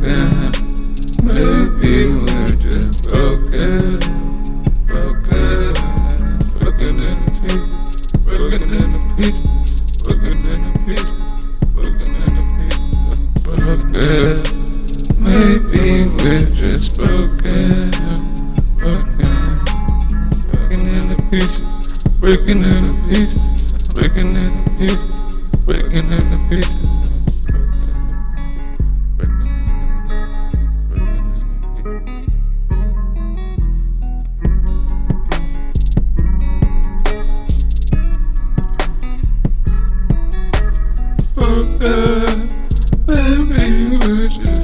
Maybe we're just broken. Broken. Broken into pieces. Broken into pieces. Broken into pieces. Broken into pieces. Broken. Maybe we're just broken. Broken. Broken into pieces. Breaking into pieces. Breaking into pieces. Breaking into pieces. Broken. Baby, we're just.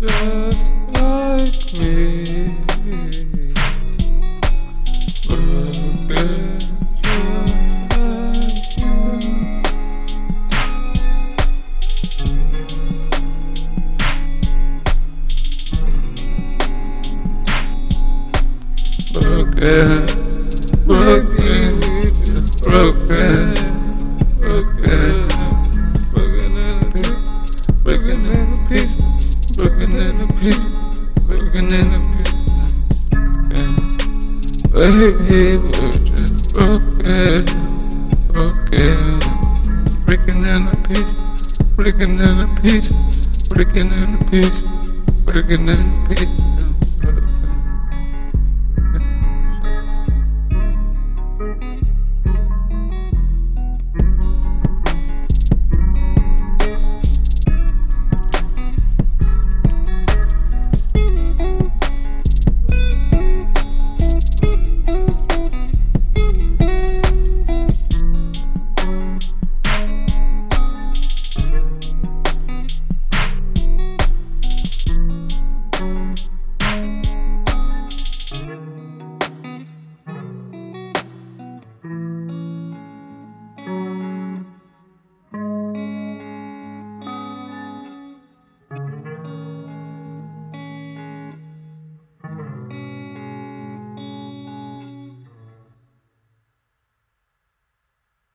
Just like me. Just like you. Broken broken, broken, broken, broken into broken into pieces, broken into pieces, broken into pieces. Baby, we're just broken, broken, breaking into pieces, breaking into pieces, breaking into pieces, breaking into pieces.